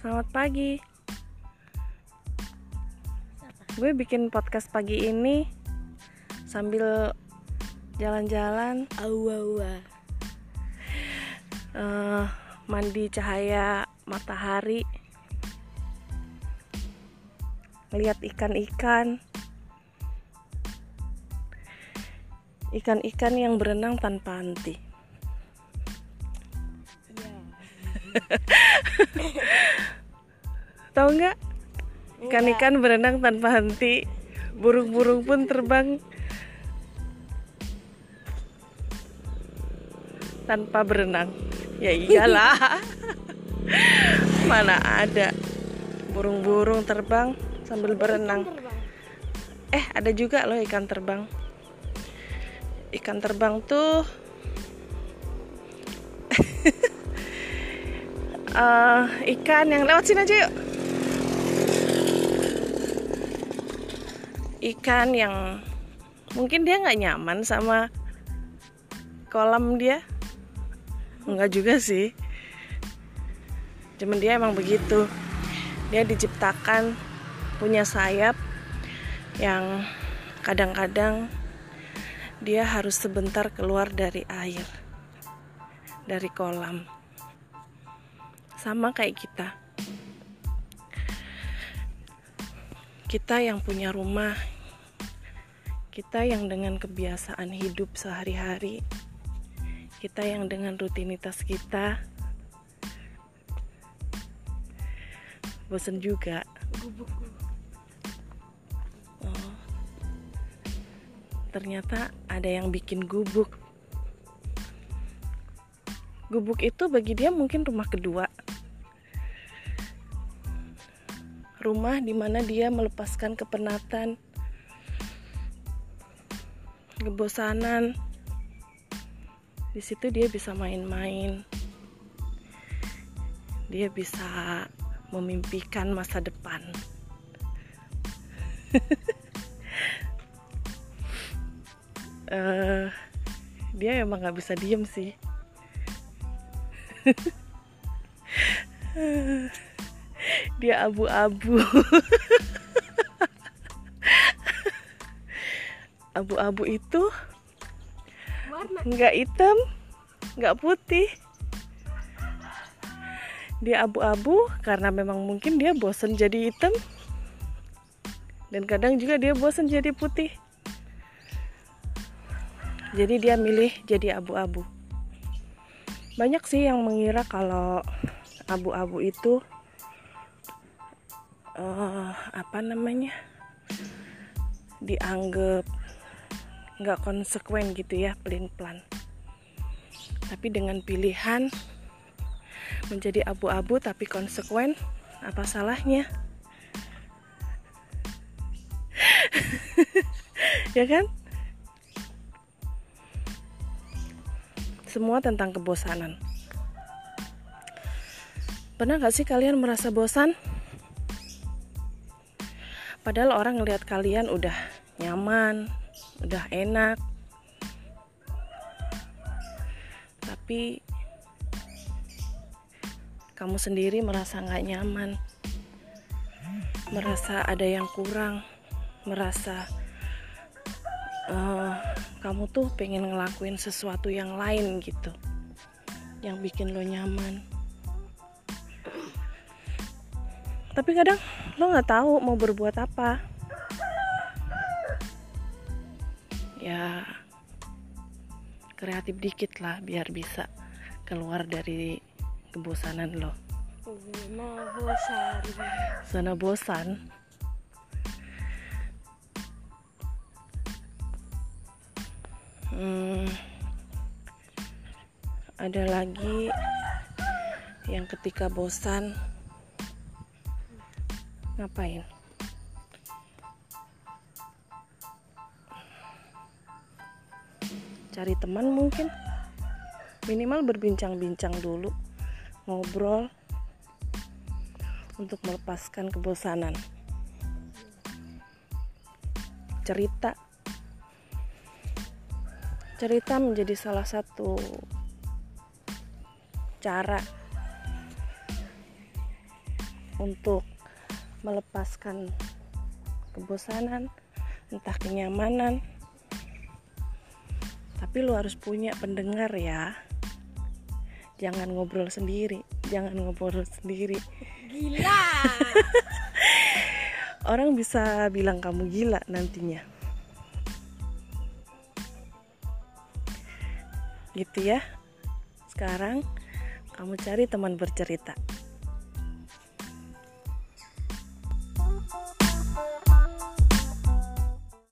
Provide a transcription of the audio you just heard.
Selamat pagi. Gue bikin podcast pagi ini sambil jalan-jalan, Awa-awa. eh, mandi cahaya matahari, ngeliat ikan-ikan, ikan-ikan yang berenang tanpa henti. Ya. Tahu nggak? Ikan-ikan berenang tanpa henti, burung-burung pun terbang tanpa berenang. Ya iyalah. Mana ada burung-burung terbang sambil berenang. Eh, ada juga loh ikan terbang. Ikan terbang tuh eh, ikan yang lewat sini aja yuk. Ikan yang mungkin dia nggak nyaman sama kolam dia. Enggak juga sih. Cuman dia emang begitu. Dia diciptakan punya sayap yang kadang-kadang dia harus sebentar keluar dari air. Dari kolam. Sama kayak kita. Kita yang punya rumah, kita yang dengan kebiasaan hidup sehari-hari, kita yang dengan rutinitas kita, bosen juga. Oh, ternyata ada yang bikin gubuk. Gubuk itu bagi dia mungkin rumah kedua. Rumah di mana dia melepaskan kepenatan, kebosanan. Di situ dia bisa main-main. Dia bisa memimpikan masa depan. Eh, dia emang nggak bisa diem sih. dia abu-abu. Abu-abu itu nggak hitam, nggak putih. Dia abu-abu karena memang mungkin dia bosen jadi hitam. Dan kadang juga dia bosen jadi putih. Jadi dia milih jadi abu-abu. Banyak sih yang mengira kalau abu-abu itu eh, apa namanya? dianggap nggak konsekuen gitu ya pelin-pelan. Tapi dengan pilihan menjadi abu-abu tapi konsekuen apa salahnya? Ya kan? Semua tentang kebosanan. Pernah gak sih kalian merasa bosan padahal orang ngelihat kalian udah nyaman udah enak. Tapi kamu sendiri merasa nggak nyaman. Merasa ada yang kurang. Merasa eh, kamu tuh pengen ngelakuin sesuatu yang lain gitu. Yang bikin lo nyaman tapi kadang lo nggak tahu mau berbuat apa. Ya kreatif dikit lah biar bisa keluar dari kebosanan lo. Zona bosan. zona bosan. Hmm, ada lagi yang ketika bosan ngapain? Cari teman mungkin. Minimal berbincang-bincang dulu ngobrol untuk melepaskan kebosanan. Cerita. Cerita menjadi salah satu cara untuk melepaskan kebosanan entah kenyamanan. Tapi lu harus punya pendengar ya. Jangan ngobrol sendiri jangan ngobrol sendiri. Gila. orang bisa bilang kamu gila nantinya. Gitu ya. Sekarang kamu cari teman bercerita